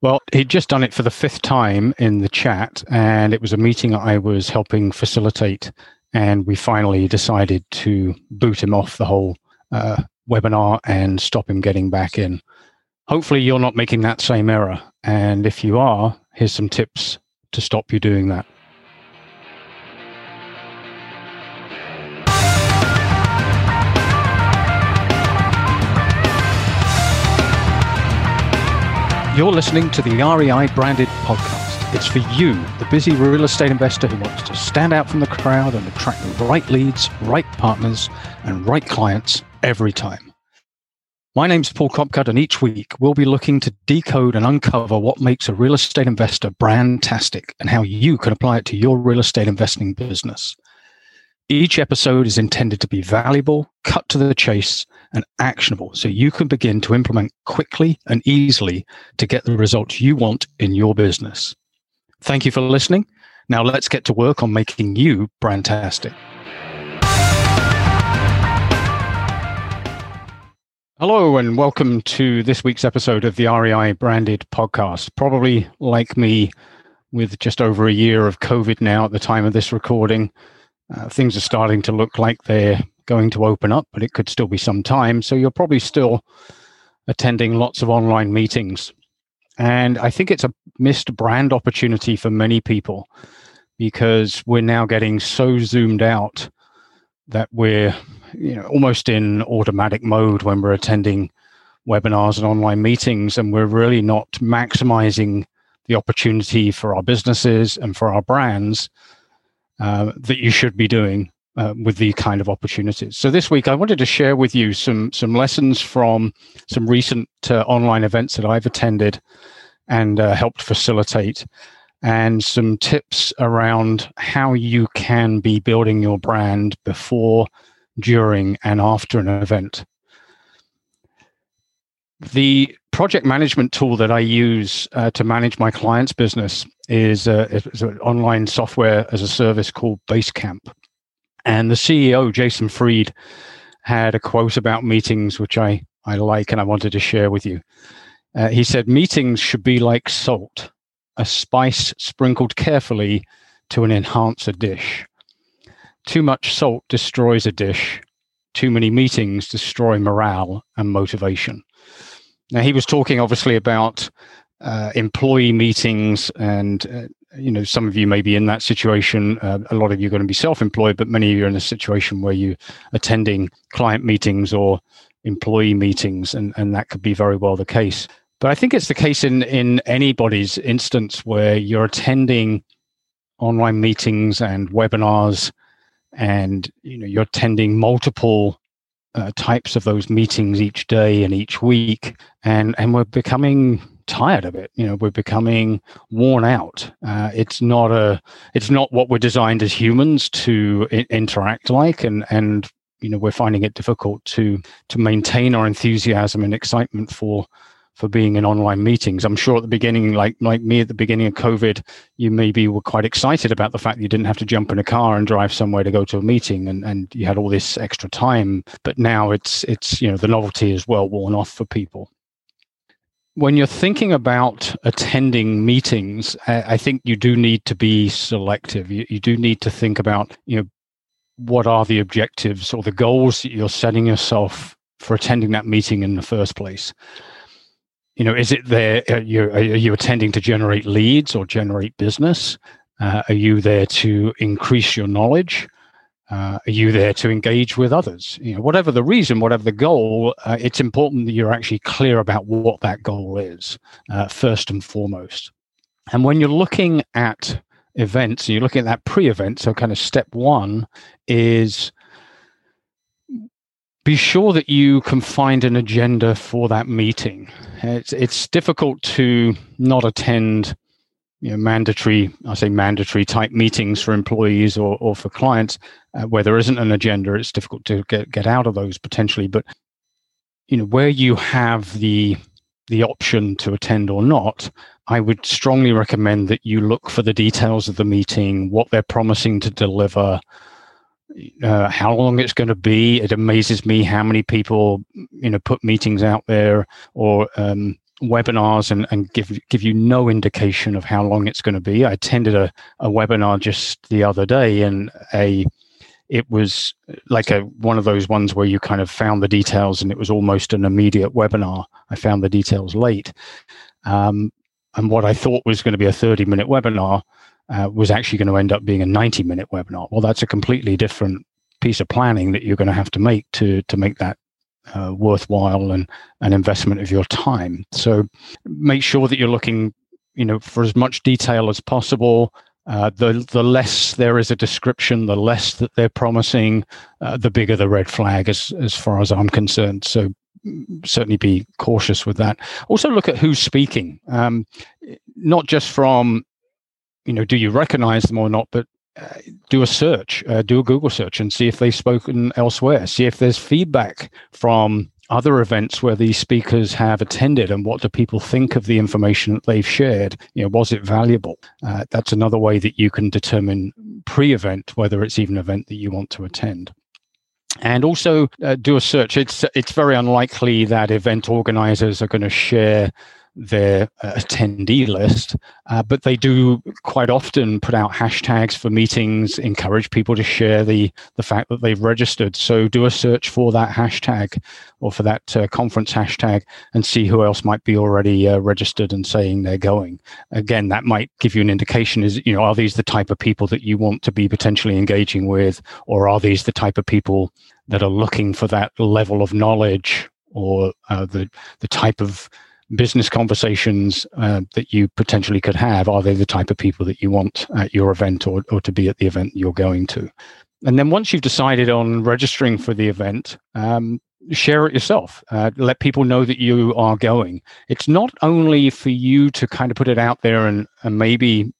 Well, he'd just done it for the fifth time in the chat, and it was a meeting I was helping facilitate. And we finally decided to boot him off the whole uh, webinar and stop him getting back in. Hopefully, you're not making that same error. And if you are, here's some tips to stop you doing that. You're listening to the REI branded podcast. It's for you, the busy real estate investor who wants to stand out from the crowd and attract the right leads, right partners, and right clients every time. My name's Paul Copcutt, and each week we'll be looking to decode and uncover what makes a real estate investor brandtastic and how you can apply it to your real estate investing business. Each episode is intended to be valuable, cut to the chase, and actionable so you can begin to implement quickly and easily to get the results you want in your business. Thank you for listening. Now let's get to work on making you brandtastic. Hello, and welcome to this week's episode of the REI branded podcast. Probably like me, with just over a year of COVID now at the time of this recording, uh, things are starting to look like they're going to open up, but it could still be some time. So you're probably still attending lots of online meetings. And I think it's a missed brand opportunity for many people because we're now getting so zoomed out that we're you know almost in automatic mode when we're attending webinars and online meetings and we're really not maximizing the opportunity for our businesses and for our brands uh, that you should be doing uh, with these kind of opportunities. So this week, I wanted to share with you some some lessons from some recent uh, online events that I've attended and uh, helped facilitate, and some tips around how you can be building your brand before, during, and after an event. The project management tool that I use uh, to manage my client's business is, uh, is an online software as a service called Basecamp. And the CEO, Jason Fried, had a quote about meetings, which I, I like and I wanted to share with you. Uh, he said, Meetings should be like salt, a spice sprinkled carefully to an enhance a dish. Too much salt destroys a dish. Too many meetings destroy morale and motivation. Now, he was talking obviously about uh, employee meetings, and uh, you know, some of you may be in that situation. Uh, a lot of you are going to be self-employed, but many of you are in a situation where you're attending client meetings or employee meetings, and and that could be very well the case. But I think it's the case in in anybody's instance where you're attending online meetings and webinars, and you know you're attending multiple uh, types of those meetings each day and each week, and and we're becoming tired of it. You know, we're becoming worn out. Uh, it's not a, it's not what we're designed as humans to I- interact like, and and you know we're finding it difficult to to maintain our enthusiasm and excitement for for being in online meetings. I'm sure at the beginning, like like me at the beginning of COVID, you maybe were quite excited about the fact that you didn't have to jump in a car and drive somewhere to go to a meeting, and and you had all this extra time. But now it's it's you know the novelty is well worn off for people. When you're thinking about attending meetings, I think you do need to be selective. You, you do need to think about you know what are the objectives or the goals that you're setting yourself for attending that meeting in the first place you know, is it there? Are you, are you attending to generate leads or generate business? Uh, are you there to increase your knowledge? Uh, are you there to engage with others? You know, whatever the reason, whatever the goal, uh, it's important that you're actually clear about what that goal is uh, first and foremost. And when you're looking at events and you're looking at that pre-event, so kind of step one is be sure that you can find an agenda for that meeting. It's it's difficult to not attend you know, mandatory, I say mandatory type meetings for employees or, or for clients uh, where there isn't an agenda. It's difficult to get, get out of those potentially. But you know, where you have the the option to attend or not, I would strongly recommend that you look for the details of the meeting, what they're promising to deliver, uh, how long it's going to be. It amazes me how many people, you know, put meetings out there or um, webinars and, and give give you no indication of how long it's going to be. I attended a, a webinar just the other day and a it was like a one of those ones where you kind of found the details and it was almost an immediate webinar. I found the details late. Um, and what I thought was going to be a 30 minute webinar uh, was actually going to end up being a 90 minute webinar. Well, that's a completely different piece of planning that you're going to have to make to to make that uh, worthwhile and an investment of your time. So make sure that you're looking, you know, for as much detail as possible. Uh, the the less there is a description, the less that they're promising, uh, the bigger the red flag, as as far as I'm concerned. So certainly be cautious with that. Also look at who's speaking, um, not just from, you know, do you recognize them or not, but do a search, uh, do a Google search, and see if they've spoken elsewhere. See if there's feedback from other events where these speakers have attended, and what do people think of the information that they've shared? You know, was it valuable? Uh, that's another way that you can determine pre-event whether it's even an event that you want to attend and also uh, do a search. It's it's very unlikely that event organizers are going to share their uh, attendee list, uh, but they do quite often put out hashtags for meetings, encourage people to share the the fact that they've registered. So do a search for that hashtag or for that uh, conference hashtag and see who else might be already uh, registered and saying they're going. Again, that might give you an indication: is you know are these the type of people that you want to be potentially engaging with, or are these the type of people that are looking for that level of knowledge or uh, the the type of business conversations uh, that you potentially could have. Are they the type of people that you want at your event or, or to be at the event you're going to? And then once you've decided on registering for the event um, share it yourself. Uh, let people know that you are going. It's not only for you to kind of put it out there and, and maybe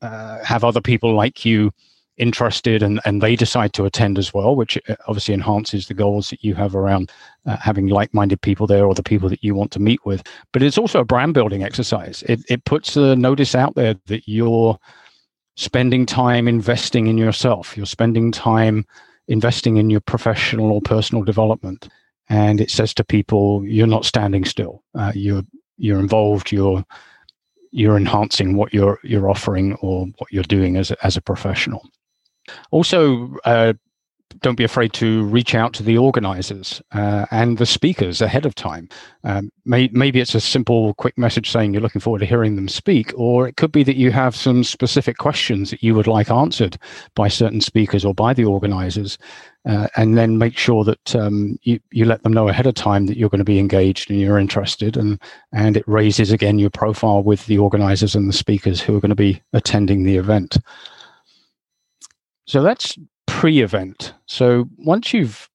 uh, have other people like you interested and, and they decide to attend as well, which uh, obviously enhances the goals that you have around uh, having like minded people there or the people that you want to meet with. But it's also a brand building exercise. It, it puts a notice out there that you're spending time investing in yourself, you're spending time investing in your professional or personal development. And it says to people, you're not standing still. Uh, you're you're involved. You're you're enhancing what you're you're offering or what you're doing as a, as a professional. Also, uh, don't be afraid to reach out to the organizers uh, and the speakers ahead of time. Um, may, maybe it's a simple, quick message saying you're looking forward to hearing them speak, or it could be that you have some specific questions that you would like answered by certain speakers or by the organizers. Uh, and then make sure that um, you, you let them know ahead of time that you're going to be engaged and you're interested and and it raises again your profile with the organizers and the speakers who are going to be attending the event so that's pre-event. So once you've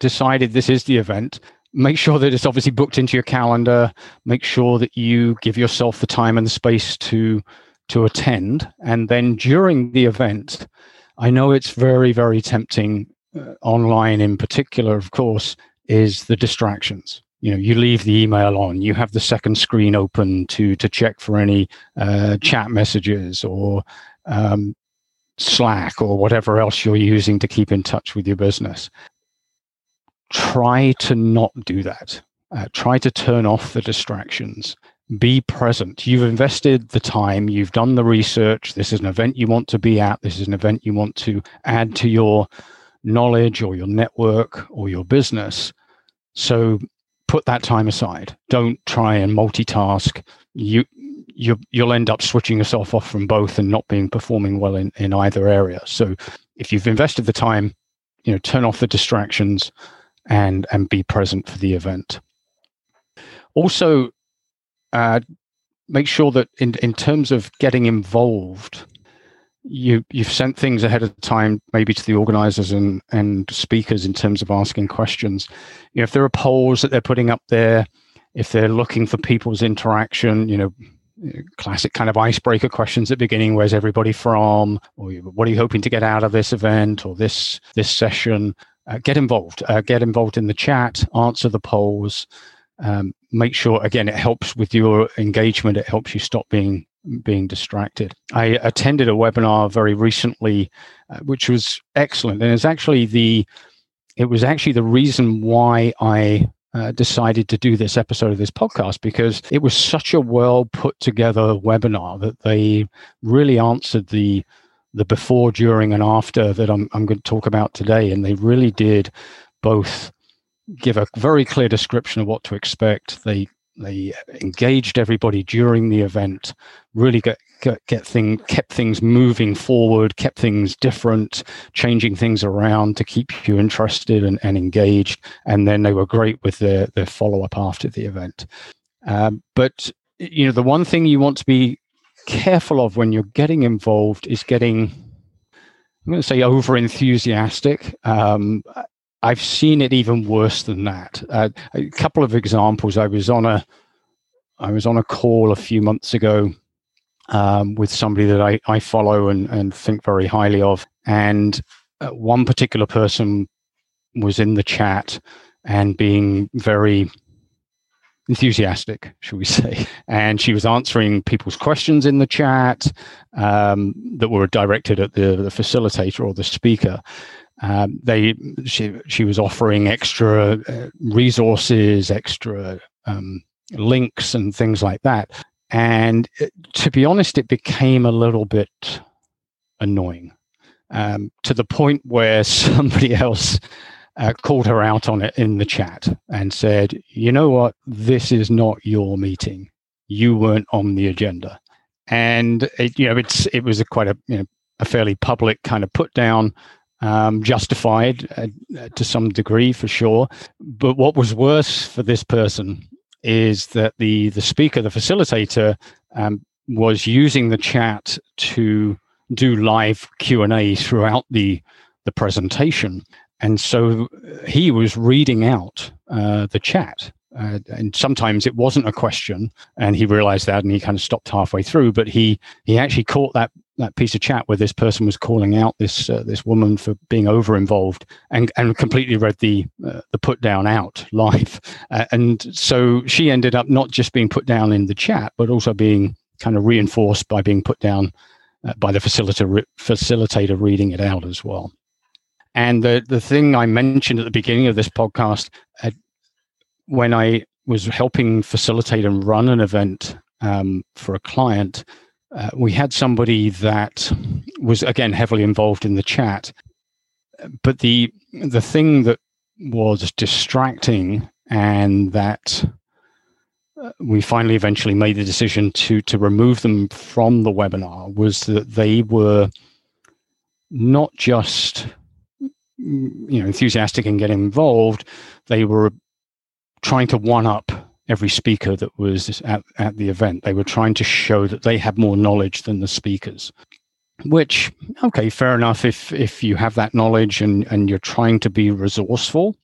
decided this is the event, make sure that it's obviously booked into your calendar. Make sure that you give yourself the time and the space to to attend. And then during the event, I know it's very very tempting uh, online in particular, of course, is the distractions you know you leave the email on you have the second screen open to to check for any uh, chat messages or um, Slack or whatever else you're using to keep in touch with your business. Try to not do that. Uh, try to turn off the distractions. Be present. You've invested the time, you've done the research. This is an event you want to be at, this is an event you want to add to your knowledge or your network or your business. So put that time aside. Don't try and multitask. You you you'll end up switching yourself off from both and not being performing well in, in either area. So if you've invested the time, you know, turn off the distractions and and be present for the event. Also, uh, make sure that in in terms of getting involved, you you've sent things ahead of time, maybe to the organizers and and speakers in terms of asking questions. You know, if there are polls that they're putting up there, if they're looking for people's interaction, you know, classic kind of icebreaker questions at the beginning. Where's everybody from? Or what are you hoping to get out of this event or this this session? Uh, get involved. Uh, get involved in the chat answer the polls. Um, make sure again it helps with your engagement. It helps you stop being being distracted. I attended a webinar very recently uh, which was excellent. And it's actually the it was actually the reason why i uh, decided to do this episode of this podcast because it was such a well put together webinar that they really answered the the before, during, and after that I'm, I'm going to talk about today. And they really did both give a very clear description of what to expect. They they engaged everybody during the event, really get get, thing kept things moving forward, kept things different, changing things around to keep you interested and, and engaged. And then they were great with their their follow up after the event. Um, but you know, the one thing you want to be careful of when you're getting involved is getting I'm going to say over enthusiastic. Um, I've seen it even worse than that. Uh, a couple of examples. I was on a I was on a call a few months ago um, with somebody that I, I follow and, and think very highly of, and uh, one particular person was in the chat and being very enthusiastic, shall we say. And she was answering people's questions in the chat um, that were directed at the, the facilitator or the speaker. Um, they she she was offering extra uh, resources, extra um, links, and things like that. And it, to be honest, it became a little bit annoying um, to the point where somebody else uh, called her out on it in the chat and said, "You know what? This is not your meeting. You weren't on the agenda." And it, you know, it's it was a quite a you know a fairly public kind of put down um, justified uh, to some degree for sure. But what was worse for this person is that the the speaker, the facilitator, um, was using the chat to do live Q and A throughout the the presentation, and so he was reading out uh, the chat. Uh, and sometimes it wasn't a question, and he realized that, and he kind of stopped halfway through. But he he actually caught that that piece of chat where this person was calling out this uh, this woman for being over involved and and completely read the uh, the put down out live uh, and so she ended up not just being put down in the chat but also being kind of reinforced by being put down uh, by the facilitator facilitator reading it out as well and the the thing I mentioned at the beginning of this podcast uh, when I was helping facilitate and run an event um, for a client uh, we had somebody that was again heavily involved in the chat, but the the thing that was distracting and that uh, we finally eventually made the decision to to remove them from the webinar was that they were not just you know enthusiastic and getting involved they were trying to one up every speaker that was at, at the event. They were trying to show that they had more knowledge than the speakers. Which, okay, fair enough. If if you have that knowledge and and you're trying to be resourceful,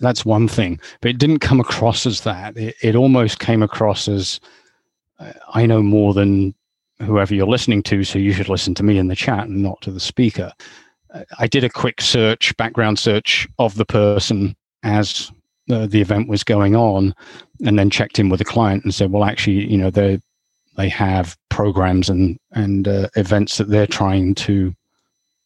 that's one thing. But it didn't come across as that. It, it almost came across as uh, I know more than whoever you're listening to, so you should listen to me in the chat and not to the speaker. I did a quick search, background search of the person as the, the event was going on and then checked in with the client and said well actually you know they they have programs and and uh, events that they're trying to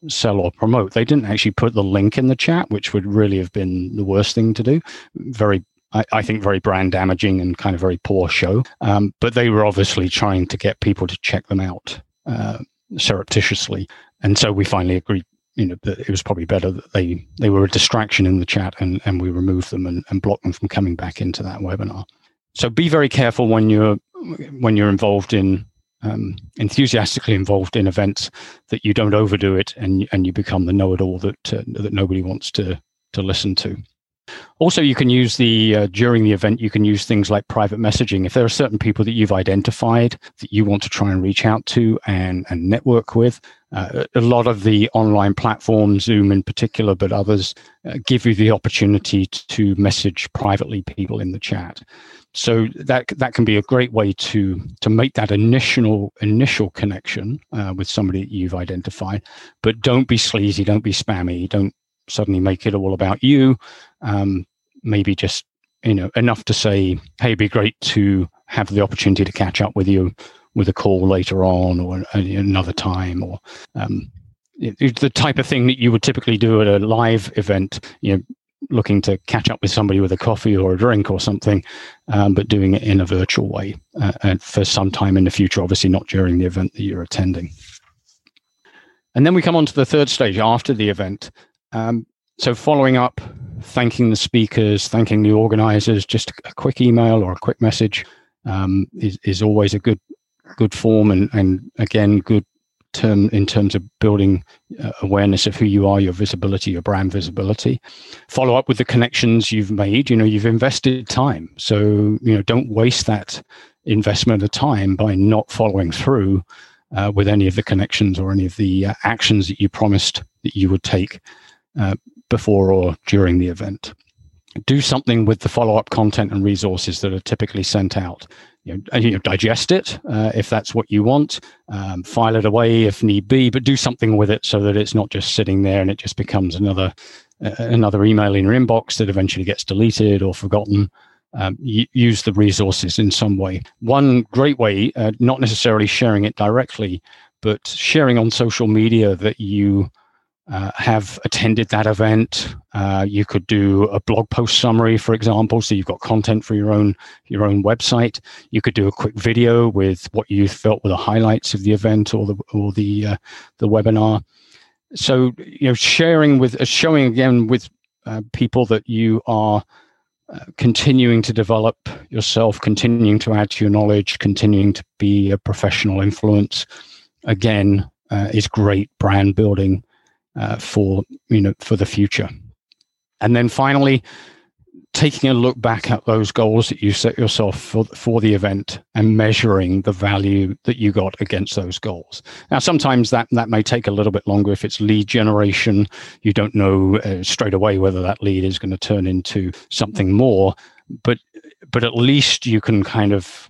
sell or promote. They didn't actually put the link in the chat which would really have been the worst thing to do. Very I, I think very brand damaging and kind of very poor show. Um, but they were obviously trying to get people to check them out uh, surreptitiously. And so we finally agreed you know it was probably better that they they were a distraction in the chat and and we removed them and, and blocked them from coming back into that webinar so be very careful when you're when you're involved in um, enthusiastically involved in events that you don't overdo it and and you become the know-it-all that uh, that nobody wants to to listen to also, you can use the uh, during the event. You can use things like private messaging. If there are certain people that you've identified that you want to try and reach out to and and network with, uh, a lot of the online platforms, Zoom in particular, but others, uh, give you the opportunity to message privately people in the chat. So that that can be a great way to to make that initial initial connection uh, with somebody that you've identified. But don't be sleazy, don't be spammy, don't suddenly make it all about you. Um, maybe just you know enough to say, hey, it'd be great to have the opportunity to catch up with you with a call later on or another time or um, the type of thing that you would typically do at a live event you know looking to catch up with somebody with a coffee or a drink or something, um, but doing it in a virtual way uh, and for some time in the future, obviously not during the event that you're attending. And then we come on to the third stage after the event. Um, so following up, thanking the speakers, thanking the organizers, just a quick email or a quick message um, is, is always a good good form and, and again good term in terms of building uh, awareness of who you are, your visibility, your brand visibility. Follow up with the connections you've made. You know, you've invested time, so you know don't waste that investment of time by not following through uh, with any of the connections or any of the uh, actions that you promised that you would take uh, before or during the event. Do something with the follow up content and resources that are typically sent out. You know, you know digest it uh, if that's what you want, um, file it away if need be, but do something with it so that it's not just sitting there and it just becomes another uh, another email in your inbox that eventually gets deleted or forgotten. Um, use the resources in some way. One great way, uh, not necessarily sharing it directly, but sharing on social media that you uh, have attended that event. Uh, you could do a blog post summary, for example, so you've got content for your own your own website. You could do a quick video with what you felt were the highlights of the event or the or the uh, the webinar. So you know, sharing with uh, showing again with uh, people that you are. Uh, continuing to develop yourself, continuing to add to your knowledge, continuing to be a professional influence, again, is great brand building uh, for you know for the future. And then finally, taking a look back at those goals that you set yourself for, for the event and measuring the value that you got against those goals. Now, sometimes that, that may take a little bit longer. If it's lead generation, you don't know uh, straight away whether that lead is going to turn into something more, but, but at least you can kind of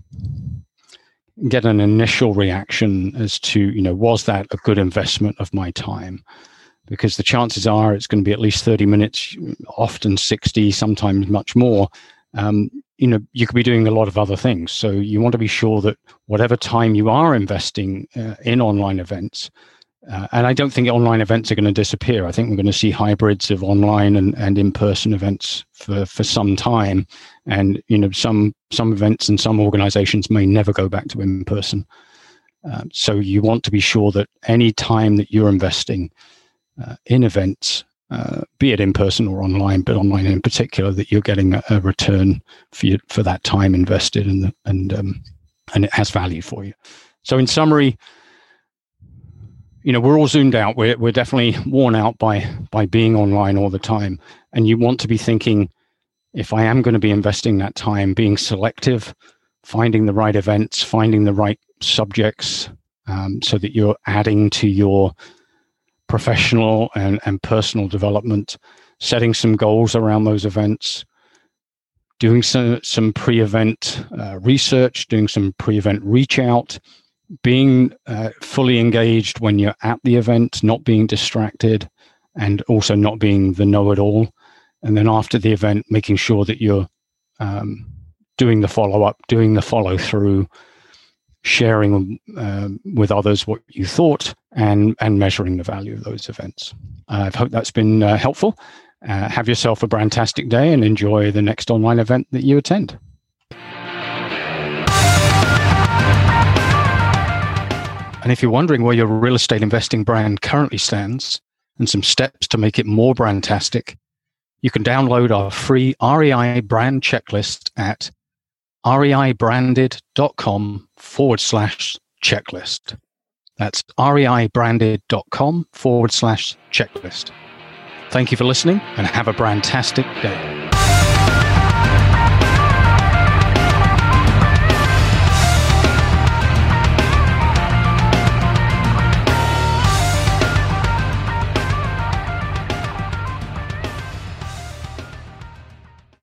get an initial reaction as to, you know, was that a good investment of my time? Because the chances are it's going to be at least 30 minutes, often 60, sometimes much more. Um, you know, you could be doing a lot of other things. So you want to be sure that whatever time you are investing uh, in online events, uh, and I don't think online events are going to disappear. I think we're going to see hybrids of online and, and in-person events for, for some time. And you know, some some events and some organizations may never go back to in-person. Um, so you want to be sure that any time that you're investing uh, in events, uh, be it in person or online, but online in particular, that you're getting a, a return for you, for that time invested and and um, and it has value for you. So, in summary, you know we're all zoomed out. We're we're definitely worn out by by being online all the time, and you want to be thinking, if I am going to be investing that time, being selective, finding the right events, finding the right subjects, um, so that you're adding to your professional and, and personal development, setting some goals around those events, doing some, some pre event uh, research, doing some pre event reach out, being uh, fully engaged when you're at the event, not being distracted, and also not being the know it all. And then after the event, making sure that you're um, doing the follow up, doing the follow through, sharing um, with others what you thought and and measuring the value of those events. I hope that's been uh, helpful. Uh, have yourself a fantastic day and enjoy the next online event that you attend. And if you're wondering where your real estate investing brand currently stands and some steps to make it more brandtastic, you can download our free REI brand checklist at reibranded.com forward slash checklist. That's reibranded.com forward slash checklist. Thank you for listening and have a brandtastic day.